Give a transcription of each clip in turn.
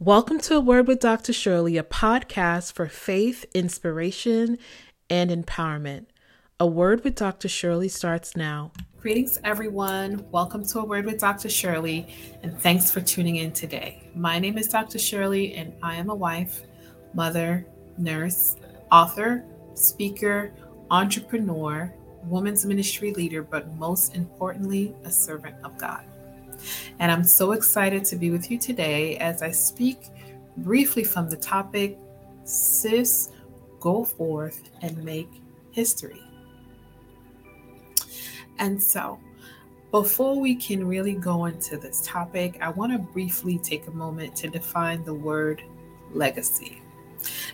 Welcome to A Word with Dr. Sherley, a podcast for faith, inspiration, and empowerment. A Word with Dr. Sherley starts now. Greetings, everyone. Welcome to A Word with Dr. Sherley, and thanks for tuning in today. My name is Dr. Sherley, and I am a wife, mother, nurse, author, speaker, entrepreneur, women's ministry leader, but most importantly, a servant of God. And I'm so excited to be with you today as I speak briefly from the topic Sis, Go Forth and Make History. And so, before we can really go into this topic, I want to briefly take a moment to define the word legacy.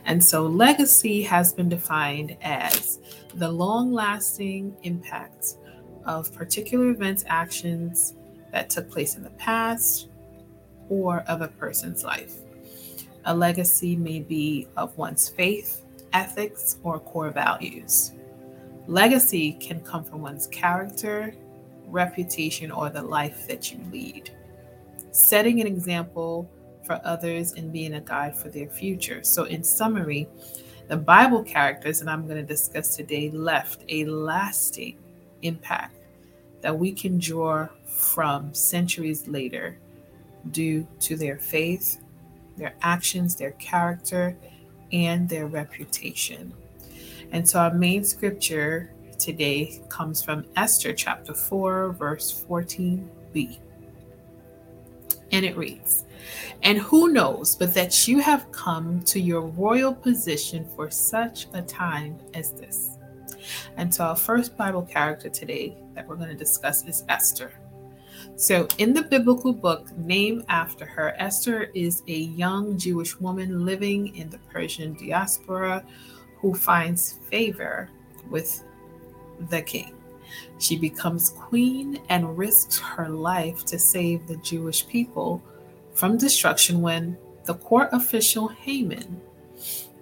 And so, legacy has been defined as the long lasting impact of particular events, actions, that took place in the past or of a person's life. A legacy may be of one's faith, ethics, or core values. Legacy can come from one's character, reputation, or the life that you lead. Setting an example for others and being a guide for their future. So, in summary, the Bible characters that I'm going to discuss today left a lasting impact that we can draw from centuries later due to their faith, their actions, their character, and their reputation. And so our main scripture today comes from Esther chapter 4, verse 14b. And it reads, And who knows but that you have come to your royal position for such a time as this? And so our first Bible character today that we're going to discuss is Esther. So, in the biblical book named after her, Esther is a young Jewish woman living in the Persian diaspora who finds favor with the king. She becomes queen and risks her life to save the Jewish people from destruction when the court official Haman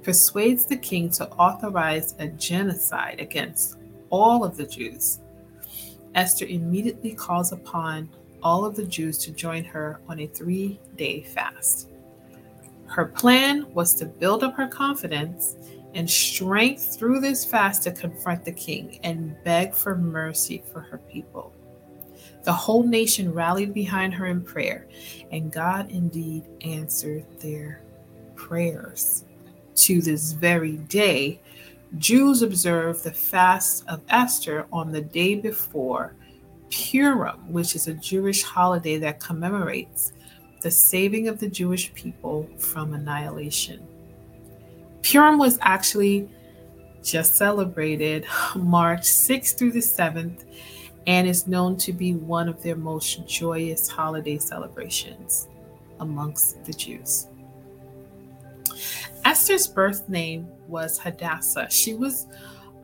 persuades the king to authorize a genocide against all of the Jews. Esther immediately calls upon all of the Jews to join her on a three day fast. Her plan was to build up her confidence and strength through this fast to confront the king and beg for mercy for her people. The whole nation rallied behind her in prayer, and God indeed answered their prayers. To this very day, Jews observe the fast of Esther on the day before Purim, which is a Jewish holiday that commemorates the saving of the Jewish people from annihilation. Purim was actually just celebrated March 6th through the 7th and is known to be one of their most joyous holiday celebrations amongst the Jews. Esther's birth name was Hadassah. She was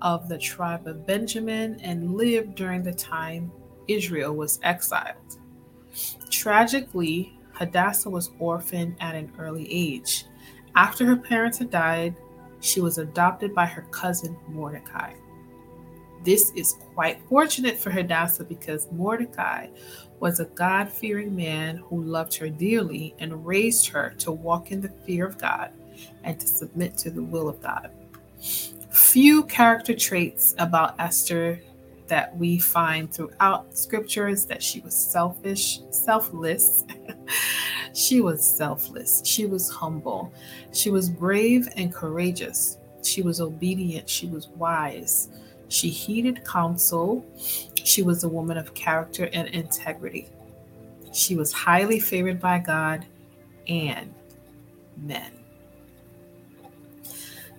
of the tribe of Benjamin and lived during the time Israel was exiled. Tragically, Hadassah was orphaned at an early age. After her parents had died, she was adopted by her cousin Mordecai. This is quite fortunate for Hadassah because Mordecai was a God fearing man who loved her dearly and raised her to walk in the fear of God and to submit to the will of God. Few character traits about Esther that we find throughout scriptures that she was selfish, selfless. she was selfless. She was humble. She was brave and courageous. She was obedient. She was wise. She heeded counsel. She was a woman of character and integrity. She was highly favored by God and men.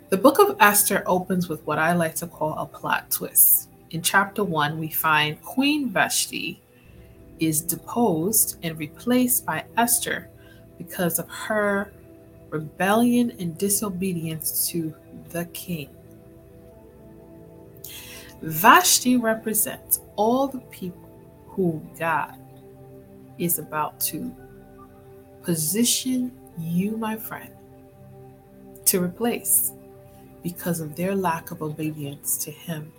The book of Esther opens with what I like to call a plot twist in chapter one, we find Queen Vashti is deposed and replaced by Esther because of her rebellion and disobedience to the king. Vashti represents all the people who God is about to position you, my friend, to replace because of their lack of obedience to Him.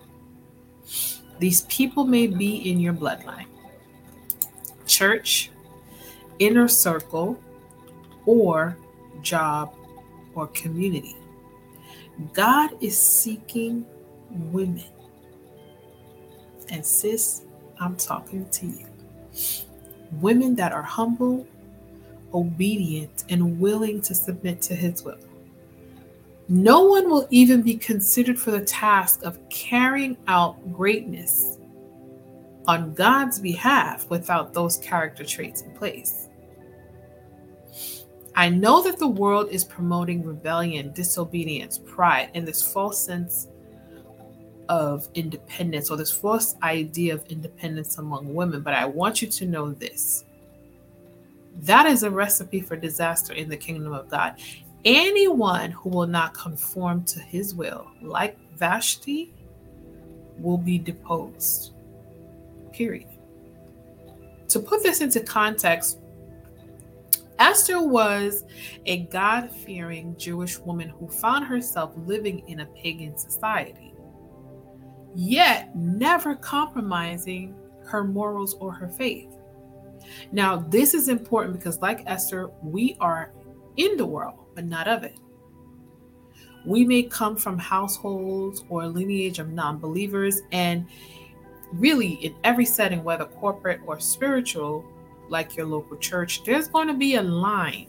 These people may be in your bloodline, church, inner circle, or job, or community. God is seeking women. And sis, I'm talking to you. Women that are humble, obedient, and willing to submit to his will. No one will even be considered for the task of carrying out greatness on God's behalf without those character traits in place. I know that the world is promoting rebellion, disobedience, pride, and this false sense of independence or this false idea of independence among women. But I want you to know this that is a recipe for disaster in the kingdom of God. Anyone who will not conform to his will, like Vashti, will be deposed. Period. To put this into context, Esther was a God fearing Jewish woman who found herself living in a pagan society, yet never compromising her morals or her faith. Now, this is important because, like Esther, we are in the world, but not of it. We may come from households or lineage of non believers, and really, in every setting, whether corporate or spiritual, like your local church, there's going to be a line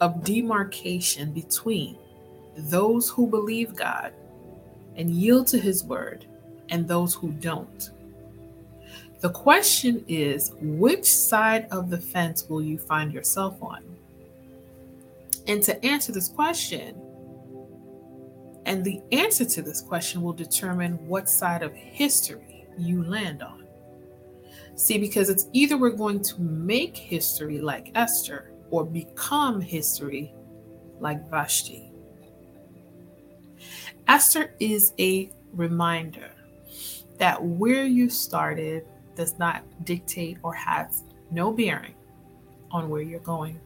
of demarcation between those who believe God and yield to his word and those who don't. The question is which side of the fence will you find yourself on? And to answer this question, and the answer to this question will determine what side of history you land on. See, because it's either we're going to make history like Esther or become history like Vashti. Esther is a reminder that where you started does not dictate or has no bearing on where you're going.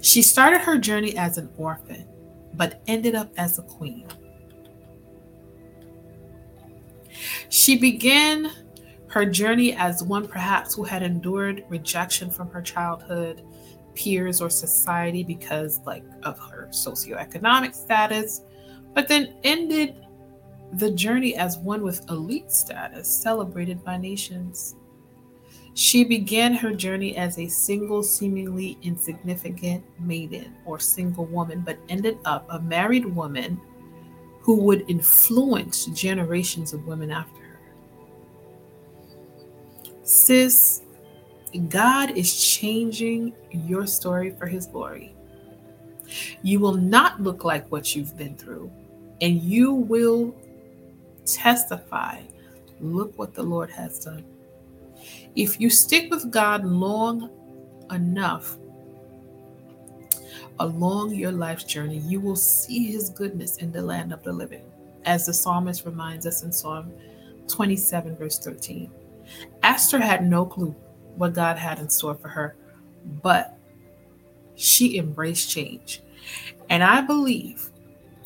She started her journey as an orphan, but ended up as a queen. She began her journey as one perhaps who had endured rejection from her childhood, peers, or society because like of her socioeconomic status, but then ended the journey as one with elite status celebrated by nations. She began her journey as a single, seemingly insignificant maiden or single woman, but ended up a married woman who would influence generations of women after her. Sis, God is changing your story for His glory. You will not look like what you've been through, and you will testify look what the Lord has done. If you stick with God long enough along your life's journey, you will see His goodness in the land of the living, as the psalmist reminds us in Psalm 27, verse 13. Esther had no clue what God had in store for her, but she embraced change. And I believe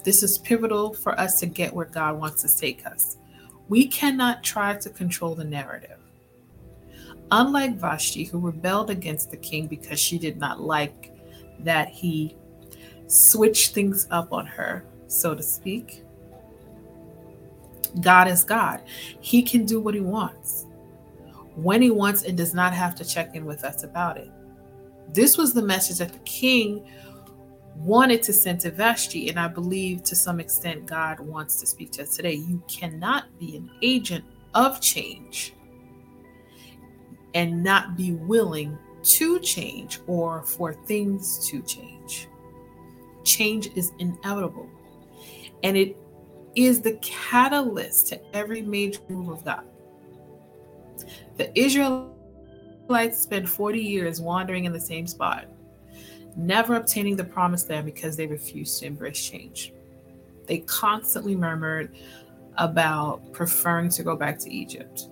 this is pivotal for us to get where God wants to take us. We cannot try to control the narrative. Unlike Vashti, who rebelled against the king because she did not like that he switched things up on her, so to speak, God is God. He can do what he wants when he wants and does not have to check in with us about it. This was the message that the king wanted to send to Vashti, and I believe to some extent God wants to speak to us today. You cannot be an agent of change and not be willing to change or for things to change. Change is inevitable, and it is the catalyst to every major move of God. The Israelites spent 40 years wandering in the same spot, never obtaining the promised land because they refused to embrace change. They constantly murmured about preferring to go back to Egypt.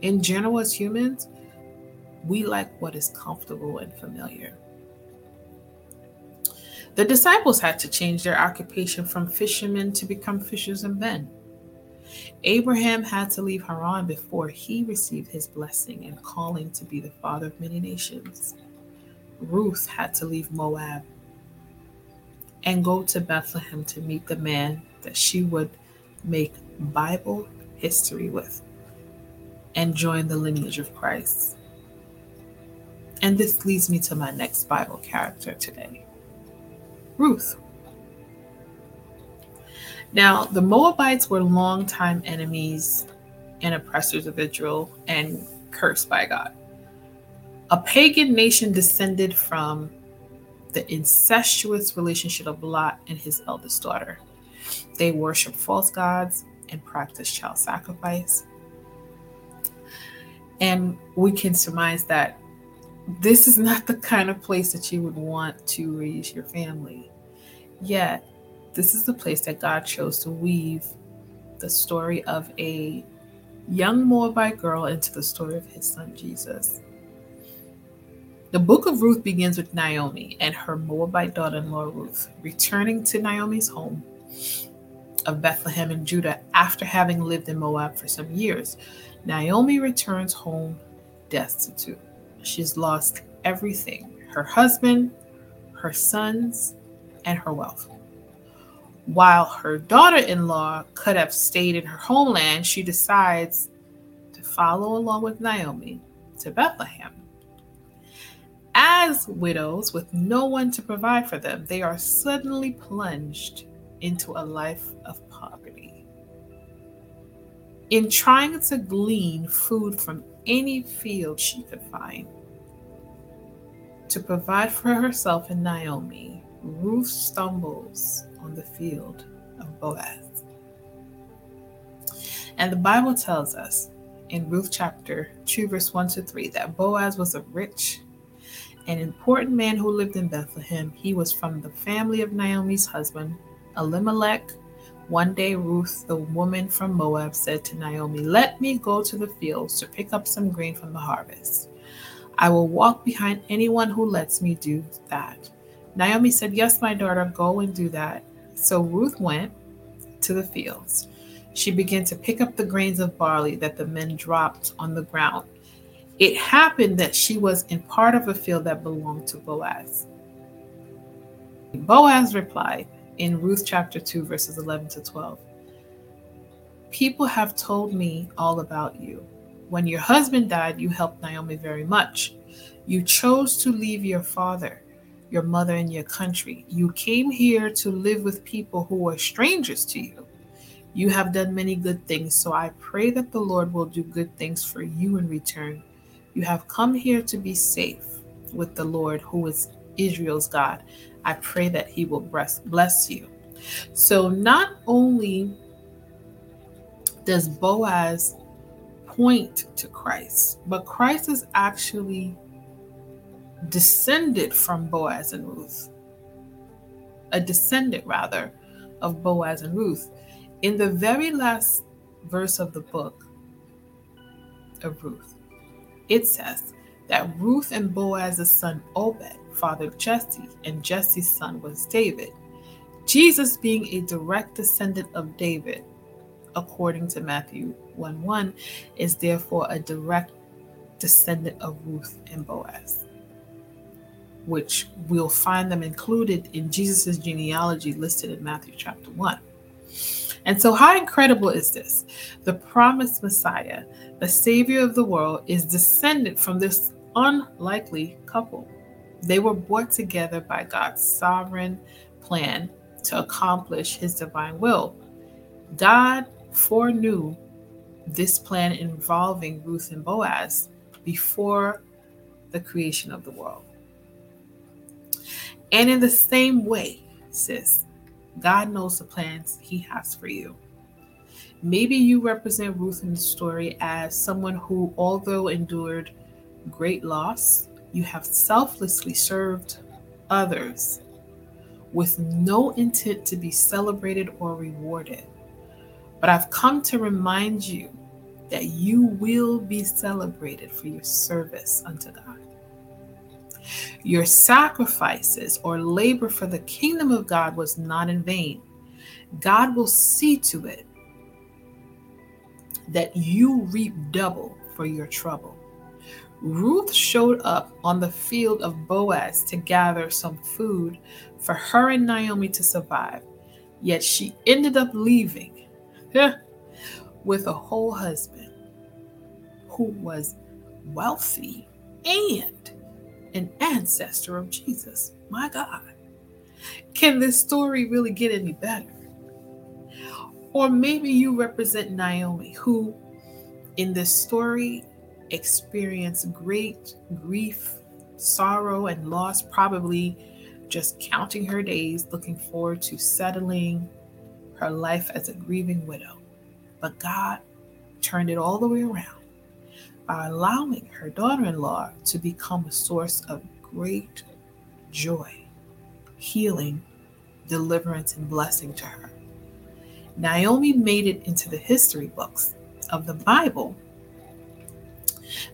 In general, as humans, we like what is comfortable and familiar. The disciples had to change their occupation from fishermen to become fishers of men. Abraham had to leave Haran before he received his blessing and calling to be the father of many nations. Ruth had to leave Moab and go to Bethlehem to meet the man that she would make Bible history with and join the lineage of Christ. And this leads me to my next Bible character today Ruth. Now, the Moabites were longtime enemies and oppressors of Israel and cursed by God. A pagan nation descended from the incestuous relationship of Lot and his eldest daughter. They worshiped false gods and practiced child sacrifice. And we can surmise that this is not the kind of place that you would want to raise your family. Yet, this is the place that God chose to weave the story of a young Moabite girl into the story of his son Jesus. The book of Ruth begins with Naomi and her Moabite daughter in law Ruth returning to Naomi's home of Bethlehem in Judah after having lived in Moab for some years. Naomi returns home destitute. She's lost everything her husband, her sons, and her wealth. While her daughter in law could have stayed in her homeland, she decides to follow along with Naomi to Bethlehem. As widows with no one to provide for them, they are suddenly plunged into a life of poverty. In trying to glean food from any field she could find to provide for herself and Naomi, Ruth stumbles on the field of Boaz. And the Bible tells us in Ruth chapter 2, verse 1 to 3, that Boaz was a rich an important man who lived in Bethlehem. He was from the family of Naomi's husband, Elimelech. One day, Ruth, the woman from Moab, said to Naomi, Let me go to the fields to pick up some grain from the harvest. I will walk behind anyone who lets me do that. Naomi said, Yes, my daughter, go and do that. So Ruth went to the fields. She began to pick up the grains of barley that the men dropped on the ground. It happened that she was in part of a field that belonged to Boaz. Boaz replied in Ruth chapter 2, verses 11 to 12 People have told me all about you. When your husband died, you helped Naomi very much. You chose to leave your father, your mother, and your country. You came here to live with people who were strangers to you. You have done many good things, so I pray that the Lord will do good things for you in return. You have come here to be safe with the Lord, who is Israel's God. I pray that He will bless you. So, not only does Boaz point to Christ, but Christ is actually descended from Boaz and Ruth, a descendant rather of Boaz and Ruth. In the very last verse of the book of Ruth, it says that Ruth and Boaz's son Obed fathered Jesse, and Jesse's son was David. Jesus, being a direct descendant of David, according to Matthew 1 1, is therefore a direct descendant of Ruth and Boaz, which we'll find them included in Jesus' genealogy listed in Matthew chapter 1. And so, how incredible is this? The promised Messiah, the Savior of the world, is descended from this unlikely couple. They were brought together by God's sovereign plan to accomplish his divine will. God foreknew this plan involving Ruth and Boaz before the creation of the world. And in the same way, sis, God knows the plans He has for you. Maybe you represent Ruth in the story as someone who, although endured great loss, you have selflessly served others with no intent to be celebrated or rewarded. But I've come to remind you that you will be celebrated for your service unto God. Your sacrifices or labor for the kingdom of God was not in vain. God will see to it that you reap double for your trouble. Ruth showed up on the field of Boaz to gather some food for her and Naomi to survive, yet she ended up leaving with a whole husband who was wealthy and an ancestor of Jesus. My God. Can this story really get any better? Or maybe you represent Naomi, who in this story experienced great grief, sorrow, and loss, probably just counting her days, looking forward to settling her life as a grieving widow. But God turned it all the way around by allowing her daughter in law to become a source of great joy, healing, deliverance, and blessing to her. Naomi made it into the history books of the Bible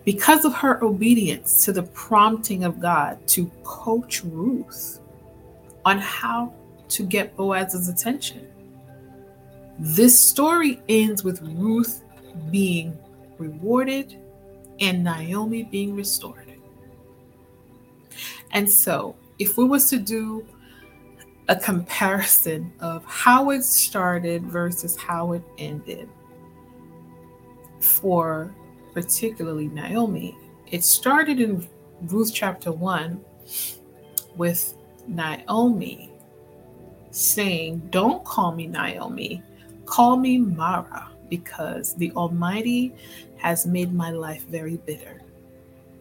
because of her obedience to the prompting of God to coach Ruth on how to get Boaz's attention. This story ends with Ruth being rewarded and Naomi being restored. And so, if we was to do a comparison of how it started versus how it ended for particularly Naomi, it started in Ruth chapter 1 with Naomi saying, Don't call me Naomi, call me Mara, because the Almighty has made my life very bitter.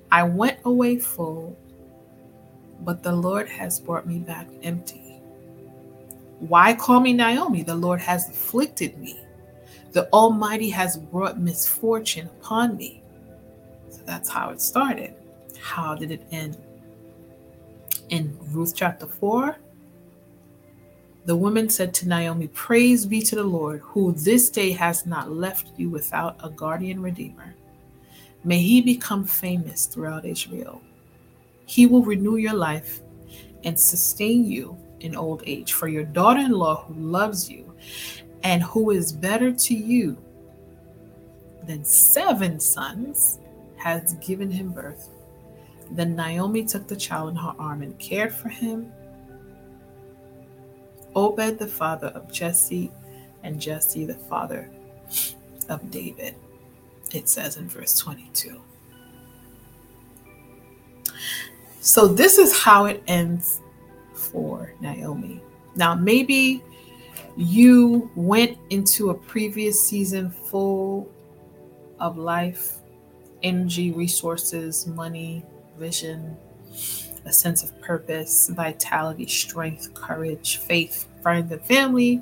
I went away full, but the Lord has brought me back empty. Why call me Naomi? The Lord has afflicted me. The Almighty has brought misfortune upon me. So that's how it started. How did it end? In Ruth chapter 4, the woman said to Naomi, Praise be to the Lord, who this day has not left you without a guardian redeemer. May he become famous throughout Israel. He will renew your life and sustain you in old age. For your daughter in law who loves you and who is better to you than seven sons has given him birth. Then Naomi took the child in her arm and cared for him. Obed, the father of Jesse, and Jesse, the father of David. It says in verse 22. So, this is how it ends for Naomi. Now, maybe you went into a previous season full of life, energy, resources, money, vision, a sense of purpose, vitality, strength, courage, faith, friends and family,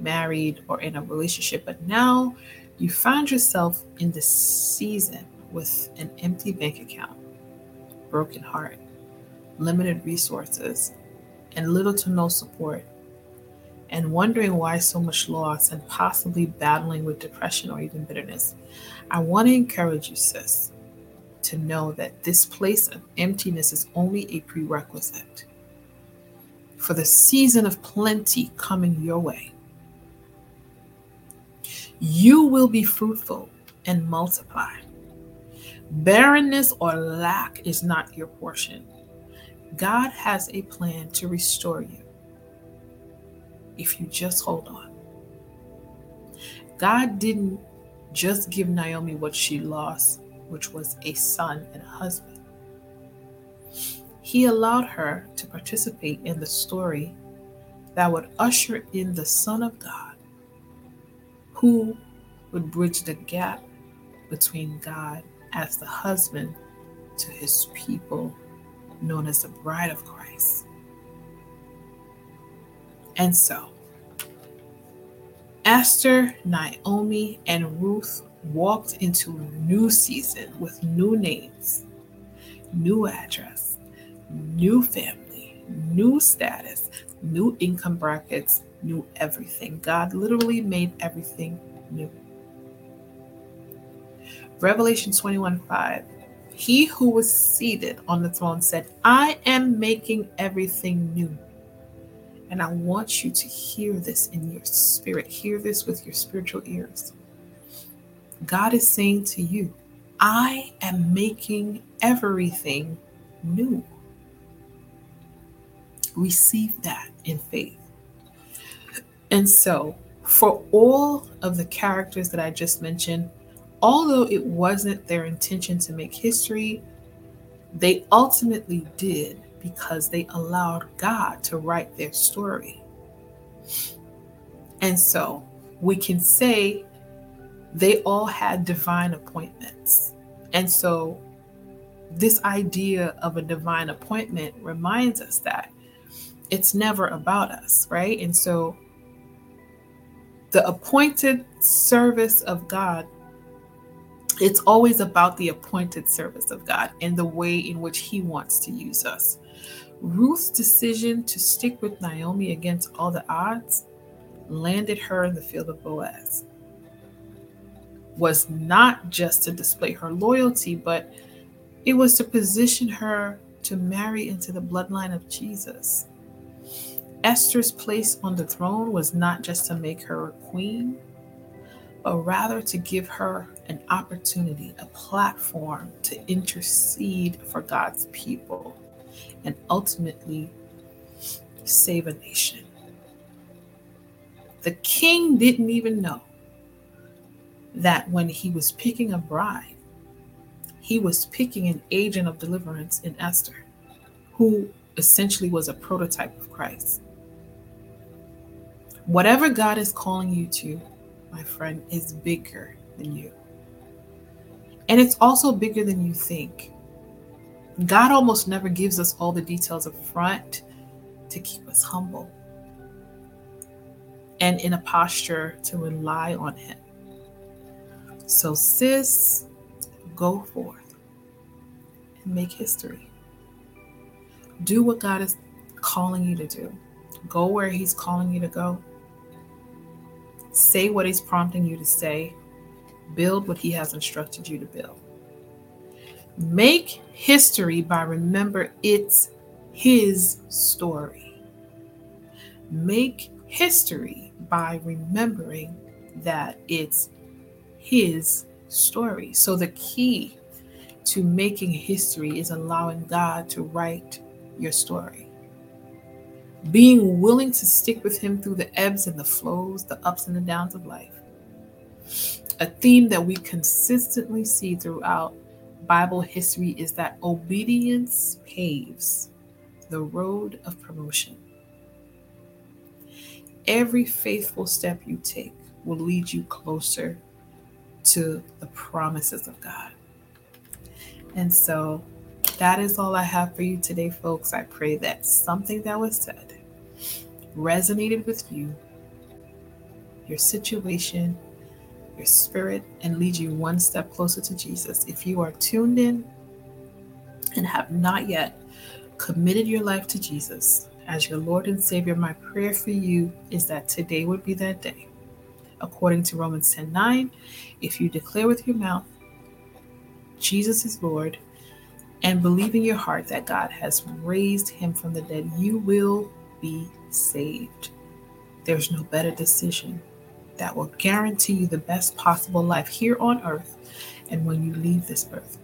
married or in a relationship. But now you find yourself in this season with an empty bank account, broken heart, limited resources, and little to no support, and wondering why so much loss and possibly battling with depression or even bitterness, I want to encourage you, sis, to know that this place of emptiness is only a prerequisite for the season of plenty coming your way. You will be fruitful and multiply. Barrenness or lack is not your portion. God has a plan to restore you if you just hold on. God didn't just give Naomi what she lost, which was a son and a husband. He allowed her to participate in the story that would usher in the Son of God, who would bridge the gap between God as the husband to his people known as the bride of Christ. And so, Esther, Naomi, and Ruth walked into a new season with new names, new address, new family, new status, new income brackets, new everything. God literally made everything new. Revelation 21 5 he who was seated on the throne said, I am making everything new. And I want you to hear this in your spirit. Hear this with your spiritual ears. God is saying to you, I am making everything new. Receive that in faith. And so, for all of the characters that I just mentioned, although it wasn't their intention to make history, they ultimately did because they allowed God to write their story. And so we can say they all had divine appointments. And so this idea of a divine appointment reminds us that it's never about us, right? And so the appointed service of God it's always about the appointed service of God and the way in which He wants to use us. Ruth's decision to stick with Naomi against all the odds landed her in the field of Boaz. Was not just to display her loyalty, but it was to position her to marry into the bloodline of Jesus. Esther's place on the throne was not just to make her a queen, but rather to give her an opportunity, a platform to intercede for God's people and ultimately save a nation. The king didn't even know that when he was picking a bride, he was picking an agent of deliverance in Esther, who essentially was a prototype of Christ. Whatever God is calling you to, my friend, is bigger than you. And it's also bigger than you think. God almost never gives us all the details up front to keep us humble and in a posture to rely on Him. So, sis, go forth and make history. Do what God is calling you to do, go where He's calling you to go. Say what He's prompting you to say Build what He has instructed you to build. Make history by remember it's His story. Make history by remembering that it's His story. So the key to making history is allowing God to write your story. Being willing to stick with Him through the ebbs and the flows, the ups and the downs of life a theme that we consistently see throughout Bible history is that obedience paves the road of promotion. Every faithful step you take will lead you closer to the promises of God. And so that is all I have for you today, folks. I pray that something that was said resonated with you, your situation, your spirit and lead you one step closer to Jesus. If you are tuned in and have not yet committed your life to Jesus as your Lord and Savior, my prayer for you is that today would be that day. According to Romans 10 9, if you declare with your mouth Jesus is Lord and believe in your heart that God has raised him from the dead, you will be saved. There's no better decision that will guarantee you the best possible life here on earth and when you leave this earth.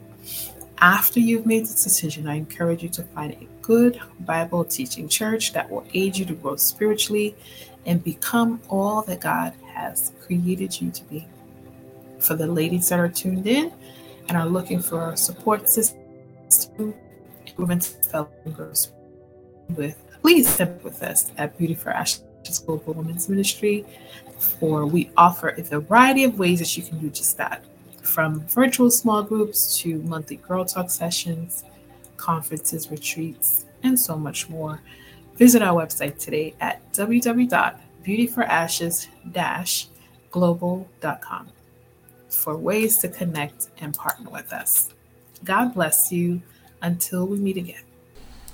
After you've made this decision, I encourage you to find a good Bible teaching church that will aid you to grow spiritually and become all that God has created you to be. For the ladies that are tuned in and are looking for a support system, with, please step with us at Beauty for Ashes Global Women's Ministry for we offer a variety of ways that you can do just that from virtual small groups to monthly girl talk sessions, conferences, retreats, and so much more. Visit our website today at www.beautyforashes-global.com for ways to connect and partner with us. God bless you until we meet again.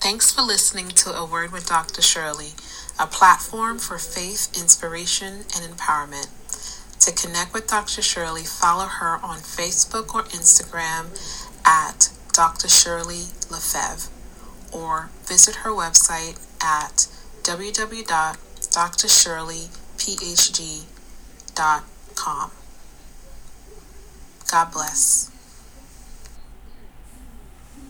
Thanks for listening to A Word with Dr. Sherley a platform for faith, inspiration, and empowerment. To connect with Dr. Sherley, follow her on Facebook or Instagram at Dr. Sherley Lefevre or visit her website at www.drsherleyphd.com. God bless.